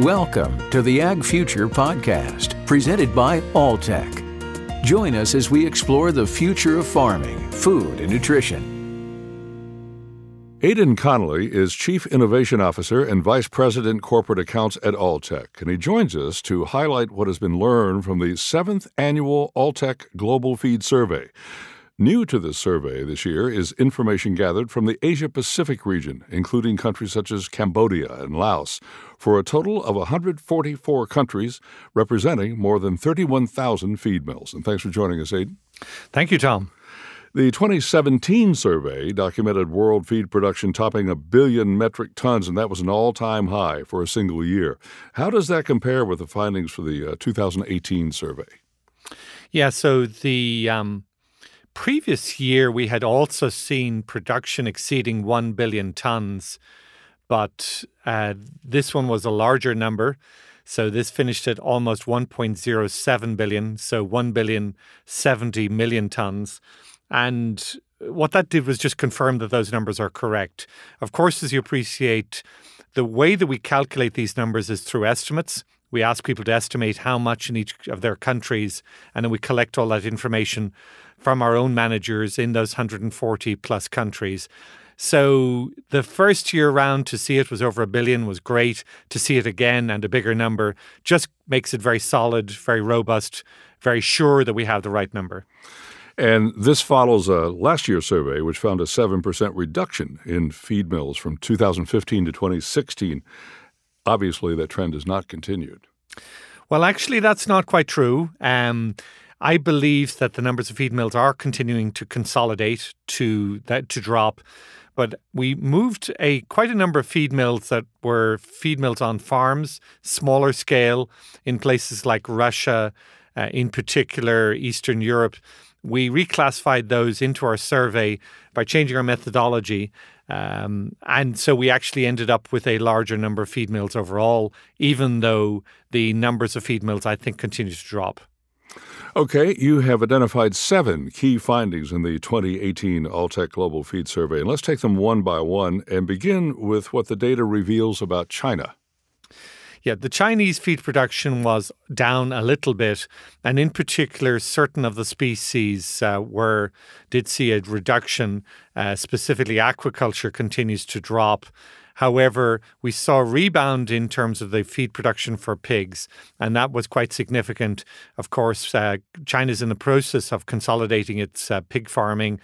Welcome to the Ag Future Podcast, presented by Alltech. Join us as we explore the future of farming, food, and nutrition. Aidan Connolly is Chief Innovation Officer and Vice President Corporate Accounts at Alltech, and he joins us to highlight what has been learned from the seventh annual Alltech Global Feed Survey. New to this survey this year is information gathered from the Asia Pacific region, including countries such as Cambodia and Laos, for a total of 144 countries representing more than 31,000 feed mills. And thanks for joining us, Aidan. Thank you, Tom. The 2017 survey documented world feed production topping a billion metric tons, and that was an all time high for a single year. How does that compare with the findings for the uh, 2018 survey? Yeah, so the um, previous year, we had also seen production exceeding 1 billion tons, but uh, this one was a larger number. So this finished at almost 1.07 billion, so 1 billion 70 million tons. And what that did was just confirm that those numbers are correct. Of course, as you appreciate, the way that we calculate these numbers is through estimates. We ask people to estimate how much in each of their countries, and then we collect all that information from our own managers in those 140 plus countries. So the first year round to see it was over a billion was great. To see it again and a bigger number just makes it very solid, very robust, very sure that we have the right number. And this follows a last year's survey, which found a 7% reduction in feed mills from 2015 to 2016. Obviously, that trend has not continued. Well, actually, that's not quite true. Um, I believe that the numbers of feed mills are continuing to consolidate to that to drop. But we moved a quite a number of feed mills that were feed mills on farms, smaller scale, in places like Russia, uh, in particular Eastern Europe. We reclassified those into our survey by changing our methodology. Um, and so we actually ended up with a larger number of feed mills overall, even though the numbers of feed mills, I think, continue to drop. Okay, you have identified seven key findings in the 2018 Alltech Global Feed Survey, and let's take them one by one and begin with what the data reveals about China. Yeah, the Chinese feed production was down a little bit, and in particular, certain of the species uh, were did see a reduction. Uh, specifically, aquaculture continues to drop. However, we saw a rebound in terms of the feed production for pigs, and that was quite significant. Of course, uh, China's in the process of consolidating its uh, pig farming.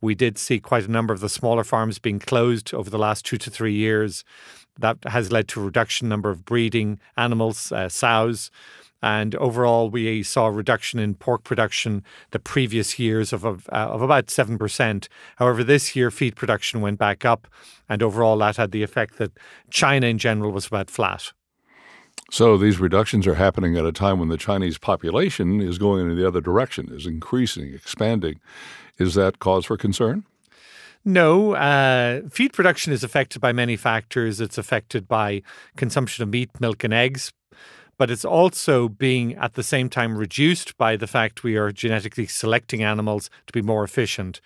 We did see quite a number of the smaller farms being closed over the last two to three years. That has led to a reduction number of breeding animals, uh, sows. And overall, we saw a reduction in pork production the previous years of, of, uh, of about 7%. However, this year, feed production went back up. And overall, that had the effect that China in general was about flat. So these reductions are happening at a time when the Chinese population is going in the other direction, is increasing, expanding. Is that cause for concern? No, uh, feed production is affected by many factors. It's affected by consumption of meat, milk, and eggs, but it's also being at the same time reduced by the fact we are genetically selecting animals to be more efficient.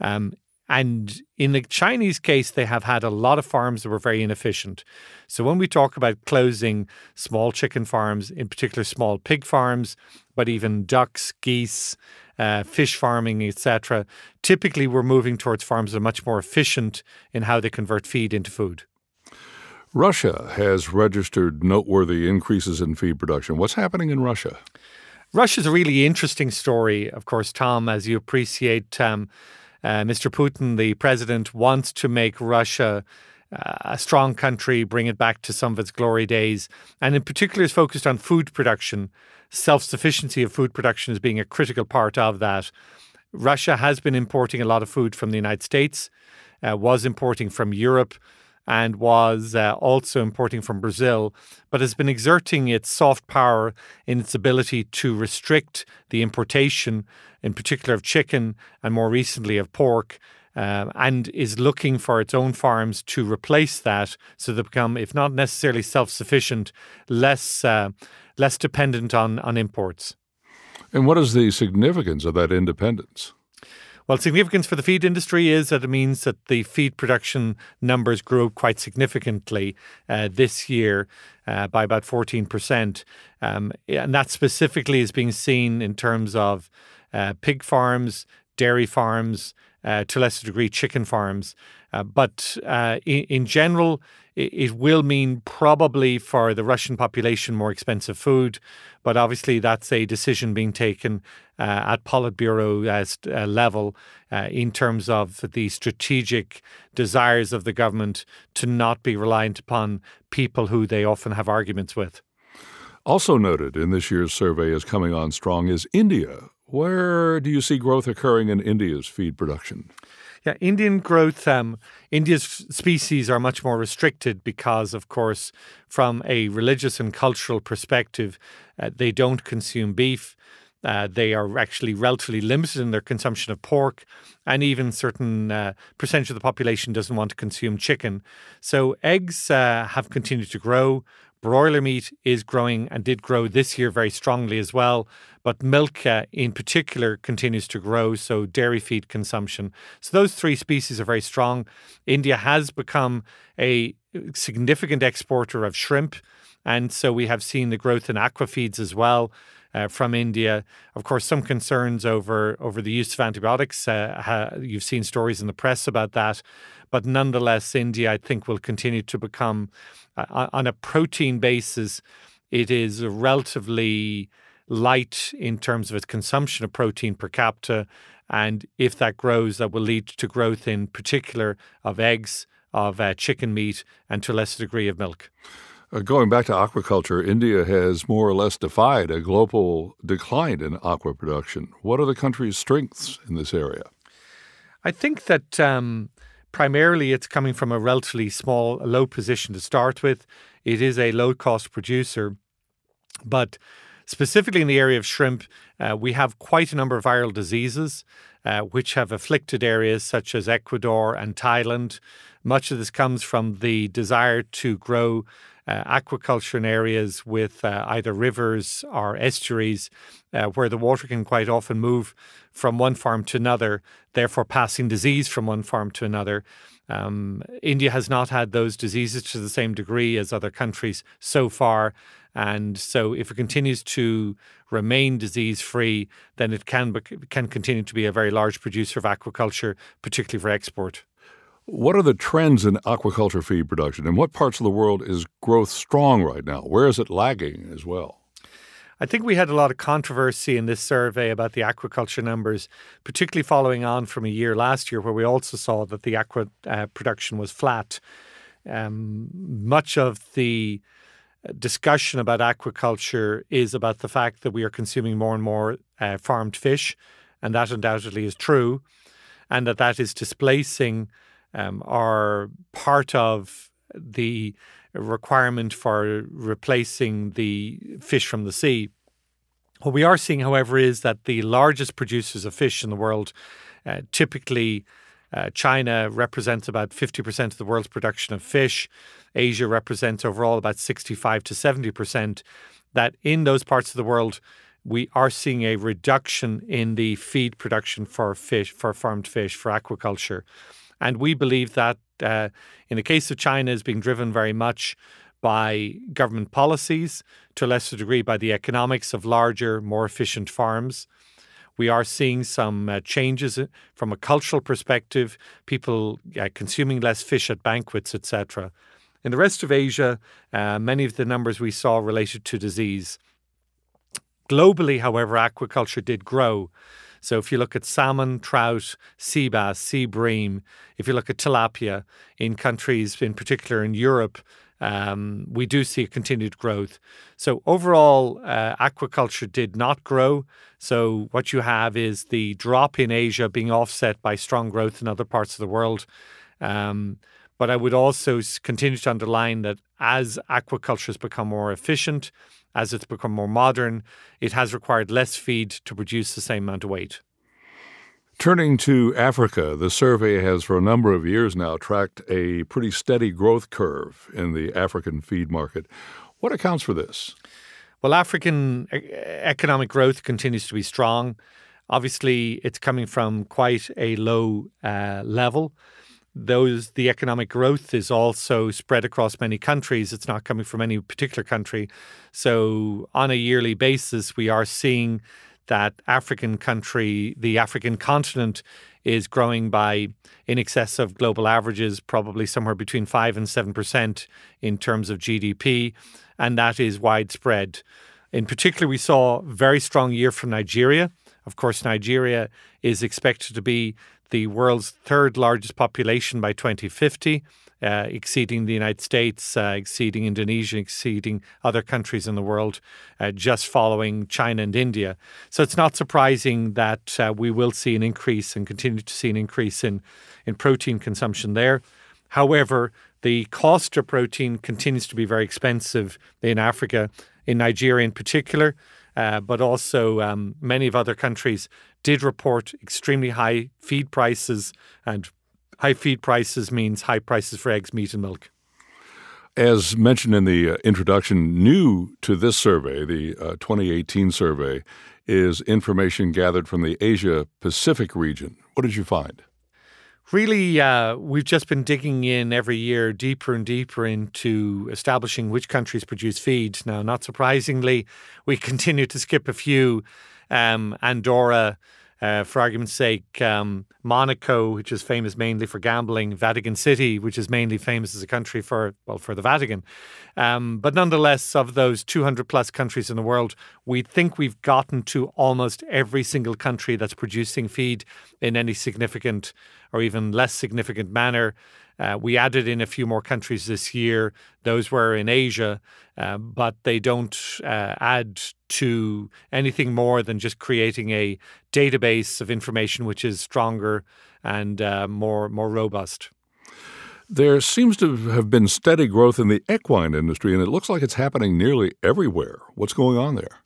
Um, and in the Chinese case, they have had a lot of farms that were very inefficient. So when we talk about closing small chicken farms, in particular small pig farms, but even ducks, geese, uh, fish farming, etc., typically we're moving towards farms that are much more efficient in how they convert feed into food. Russia has registered noteworthy increases in feed production. What's happening in Russia? Russia's a really interesting story, of course, Tom, as you appreciate. Um, uh, Mr. Putin, the president, wants to make Russia uh, a strong country, bring it back to some of its glory days, and in particular is focused on food production. Self sufficiency of food production is being a critical part of that. Russia has been importing a lot of food from the United States, uh, was importing from Europe and was uh, also importing from Brazil, but has been exerting its soft power in its ability to restrict the importation, in particular of chicken and more recently of pork. Uh, and is looking for its own farms to replace that so they become, if not necessarily self sufficient, less, uh, less dependent on, on imports. And what is the significance of that independence? Well, significance for the feed industry is that it means that the feed production numbers grew quite significantly uh, this year uh, by about 14%. Um, and that specifically is being seen in terms of uh, pig farms, dairy farms, uh, to lesser degree, chicken farms. Uh, but uh, in, in, general, it, it, will mean probably for the Russian population more expensive food. But obviously, that's a decision being taken uh, at Politburo uh, level uh, in terms of the strategic desires of the government to not be reliant upon people who they often have arguments with. Also noted in this year's survey as coming on strong is India. Where do you see growth occurring in India's feed production? Yeah, Indian growth, um, India's species are much more restricted because, of course, from a religious and cultural perspective, uh, they don't consume beef. Uh, they are actually relatively limited in their consumption of pork, and even certain uh, percentage of the population doesn't want to consume chicken. So eggs uh, have continued to grow. Broiler meat is growing and did grow this year very strongly as well, but milk uh, in particular continues to grow, so dairy feed consumption. So those three species are very strong. India has become a significant exporter of shrimp, and so we have seen the growth in aqua feeds as well. Uh, from India. Of course, some concerns over over the use of antibiotics. Uh, ha, you've seen stories in the press about that, but nonetheless, India, I think, will continue to become uh, on a protein basis, it is relatively light in terms of its consumption of protein per capita. And if that grows, that will lead to growth in particular of eggs, of uh, chicken meat, and to a lesser degree of milk. Uh, going back to aquaculture, India has more or less defied a global decline in aqua production. What are the country's strengths in this area? I think that um, Primarily, it's coming from a relatively small, low position to start with. It is a low cost producer. But specifically in the area of shrimp, uh, we have quite a number of viral diseases uh, which have afflicted areas such as Ecuador and Thailand. Much of this comes from the desire to grow uh, aquaculture in areas with uh, either rivers or estuaries uh, where the water can quite often move from one farm to another, therefore passing disease from one farm to another. Um, India has not had those diseases to the same degree as other countries so far. And so, if it continues to remain disease free, then it can, can continue to be a very large producer of aquaculture, particularly for export. What are the trends in aquaculture feed production? and what parts of the world is growth strong right now? Where is it lagging as well? I think we had a lot of controversy in this survey about the aquaculture numbers, particularly following on from a year last year where we also saw that the aqua uh, production was flat. Um, much of the discussion about aquaculture is about the fact that we are consuming more and more uh, farmed fish, and that undoubtedly is true, and that that is displacing um, are part of the requirement for replacing the fish from the sea. What we are seeing, however, is that the largest producers of fish in the world, uh, typically uh, China represents about 50% of the world's production of fish. Asia represents overall about 65 to 70%. That in those parts of the world, we are seeing a reduction in the feed production for fish, for farmed fish, for aquaculture. And we believe that uh, in the case of China is being driven very much by government policies, to a lesser degree by the economics of larger, more efficient farms. We are seeing some uh, changes uh, from a cultural perspective, people uh, consuming less fish at banquets, etc. In the rest of Asia, uh, many of the numbers we saw related to disease. Globally, however, aquaculture did grow. So if you look at salmon, trout, sea bass, sea bream, if you look at tilapia in countries, in particular in Europe, um, we do see continued growth. So overall, uh, aquaculture did not grow. So what you have is the drop in Asia being offset by strong growth in other parts of the world. Um, but I would also continue to underline that as aquaculture has become more efficient, as it's become more modern, it has required less feed to produce the same amount of weight. Turning to Africa, the survey has for a number of years now tracked a pretty steady growth curve in the African feed market. What accounts for this? Well, African economic growth continues to be strong. Obviously, it's coming from quite a low uh, level. Those the economic growth is also spread across many countries. It's not coming from any particular country. So, on a yearly basis, we are seeing that African country, the African continent, is growing by in excess of global averages, probably somewhere between 5 and 7% in terms of GDP, and that is widespread. In particular, we saw very strong year from Nigeria. Of course, Nigeria is expected to be the world's third largest population by 2050, uh, exceeding the United States, uh, exceeding Indonesia, exceeding other countries in the world, uh, just following China and India. So it's not surprising that uh, we will see an increase and continue to see an increase in, in protein consumption there. However, the cost of protein continues to be very expensive in Africa, in Nigeria in particular. Uh, but also um, many of other countries did report extremely high feed prices, and high feed prices means high prices for eggs, meat, and milk. As mentioned in the uh, introduction, new to this survey, the uh, 2018 survey, is information gathered from the Asia Pacific region. What did you find? Really, uh, we've just been digging in every year deeper and deeper into establishing which countries produce feed. Now, not surprisingly, we continue to skip a few. Um, Andorra, uh, for argument's sake, um, Monaco, which is famous mainly for gambling, Vatican City, which is mainly famous as a country for well for the Vatican. Um, but nonetheless, of those 200 plus countries in the world, we think we've gotten to almost every single country that's producing feed in any significant or even less significant manner. Uh, we added in a few more countries this year. Those were in Asia, uh, but they don't uh, add to anything more than just creating a database of information which is stronger and uh, more more robust. There seems to have been steady growth in the equine industry, and it looks like it's happening nearly everywhere. What's going on there?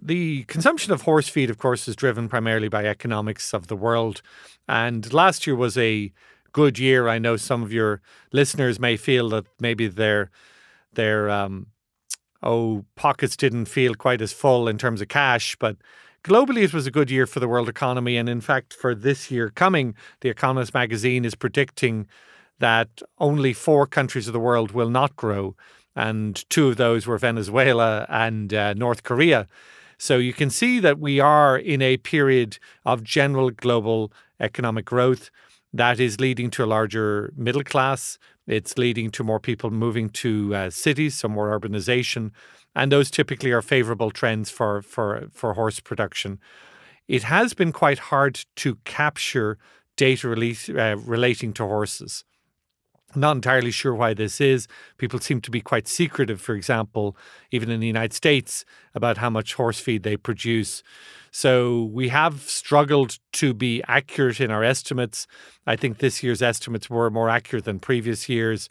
the consumption of horse feed, of course, is driven primarily by economics of the world. And last year was a good year. I know some of your listeners may feel that maybe their their um, oh pockets didn't feel quite as full in terms of cash, but globally it was a good year for the world economy. And in fact, for this year coming, the Economist magazine is predicting that only four countries of the world will not grow, and two of those were Venezuela and uh, North Korea. So you can see that we are in a period of general global economic growth that is leading to a larger middle class. It's leading to more people moving to uh, cities, so more urbanization, and those typically are favorable trends for for for horse production. It has been quite hard to capture data release, uh, relating to horses. Not entirely sure why this is. People seem to be quite secretive, for example, even in the United States, about how much horse feed they produce. So we have struggled to be accurate in our estimates. I think this year's estimates were more accurate than previous years.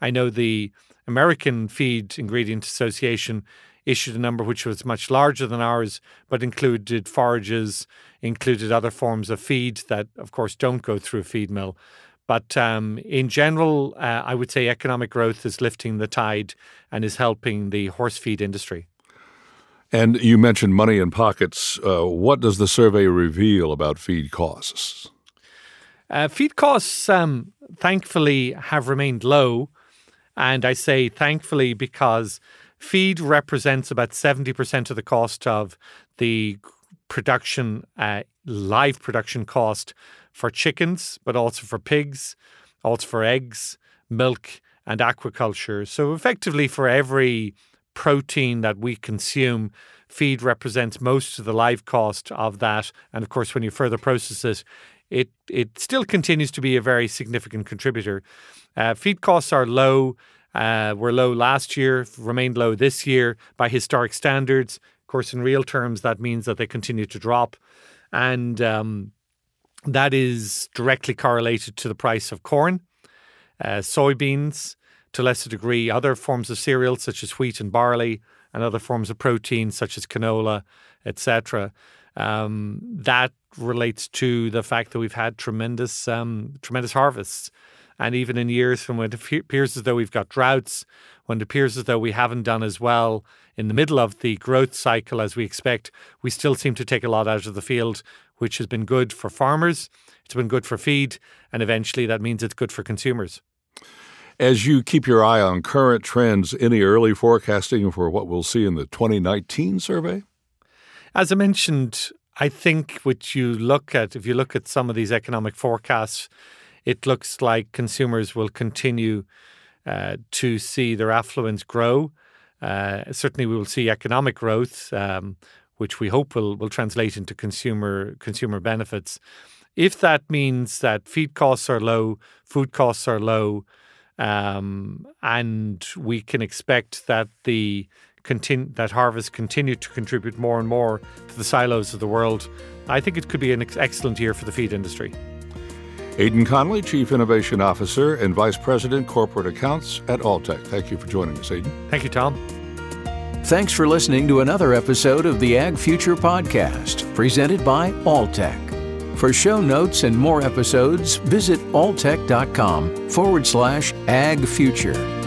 I know the American Feed Ingredient Association issued a number which was much larger than ours, but included forages, included other forms of feed that, of course, don't go through a feed mill. But um, in general, uh, I would say economic growth is lifting the tide and is helping the horse feed industry. And you mentioned money in pockets. Uh, what does the survey reveal about feed costs? Uh, feed costs, um, thankfully, have remained low. And I say thankfully because feed represents about 70% of the cost of the production, uh, live production cost for chickens, but also for pigs, also for eggs, milk, and aquaculture. So, effectively, for every protein that we consume, feed represents most of the live cost of that. And of course, when you further process it, it, it still continues to be a very significant contributor. Uh, feed costs are low. Uh, were low last year, remained low this year by historic standards. Of course, in real terms, that means that they continue to drop. And um, that is directly correlated to the price of corn, uh, soybeans, to lesser degree, other forms of cereals such as wheat and barley, and other forms of protein such as canola, etc. Um, that relates to the fact that we've had tremendous, um, tremendous harvests. And even in years from when it appears as though we've got droughts, when it appears as though we haven't done as well in the middle of the growth cycle as we expect, we still seem to take a lot out of the field, which has been good for farmers, it's been good for feed, and eventually that means it's good for consumers. As you keep your eye on current trends, any early forecasting for what we'll see in the 2019 survey? As I mentioned, I think what you look at, if you look at some of these economic forecasts, it looks like consumers will continue uh, to see their affluence grow. Uh, certainly, we will see economic growth, um, which we hope will will translate into consumer consumer benefits. If that means that feed costs are low, food costs are low, um, and we can expect that the continue, that harvest continue to contribute more and more to the silos of the world, I think it could be an ex- excellent year for the feed industry. Aidan Connolly, Chief Innovation Officer and Vice President Corporate Accounts at Alltech. Thank you for joining us, Aidan. Thank you, Tom. Thanks for listening to another episode of the Ag Future Podcast, presented by Alltech. For show notes and more episodes, visit alltech.com forward slash ag future.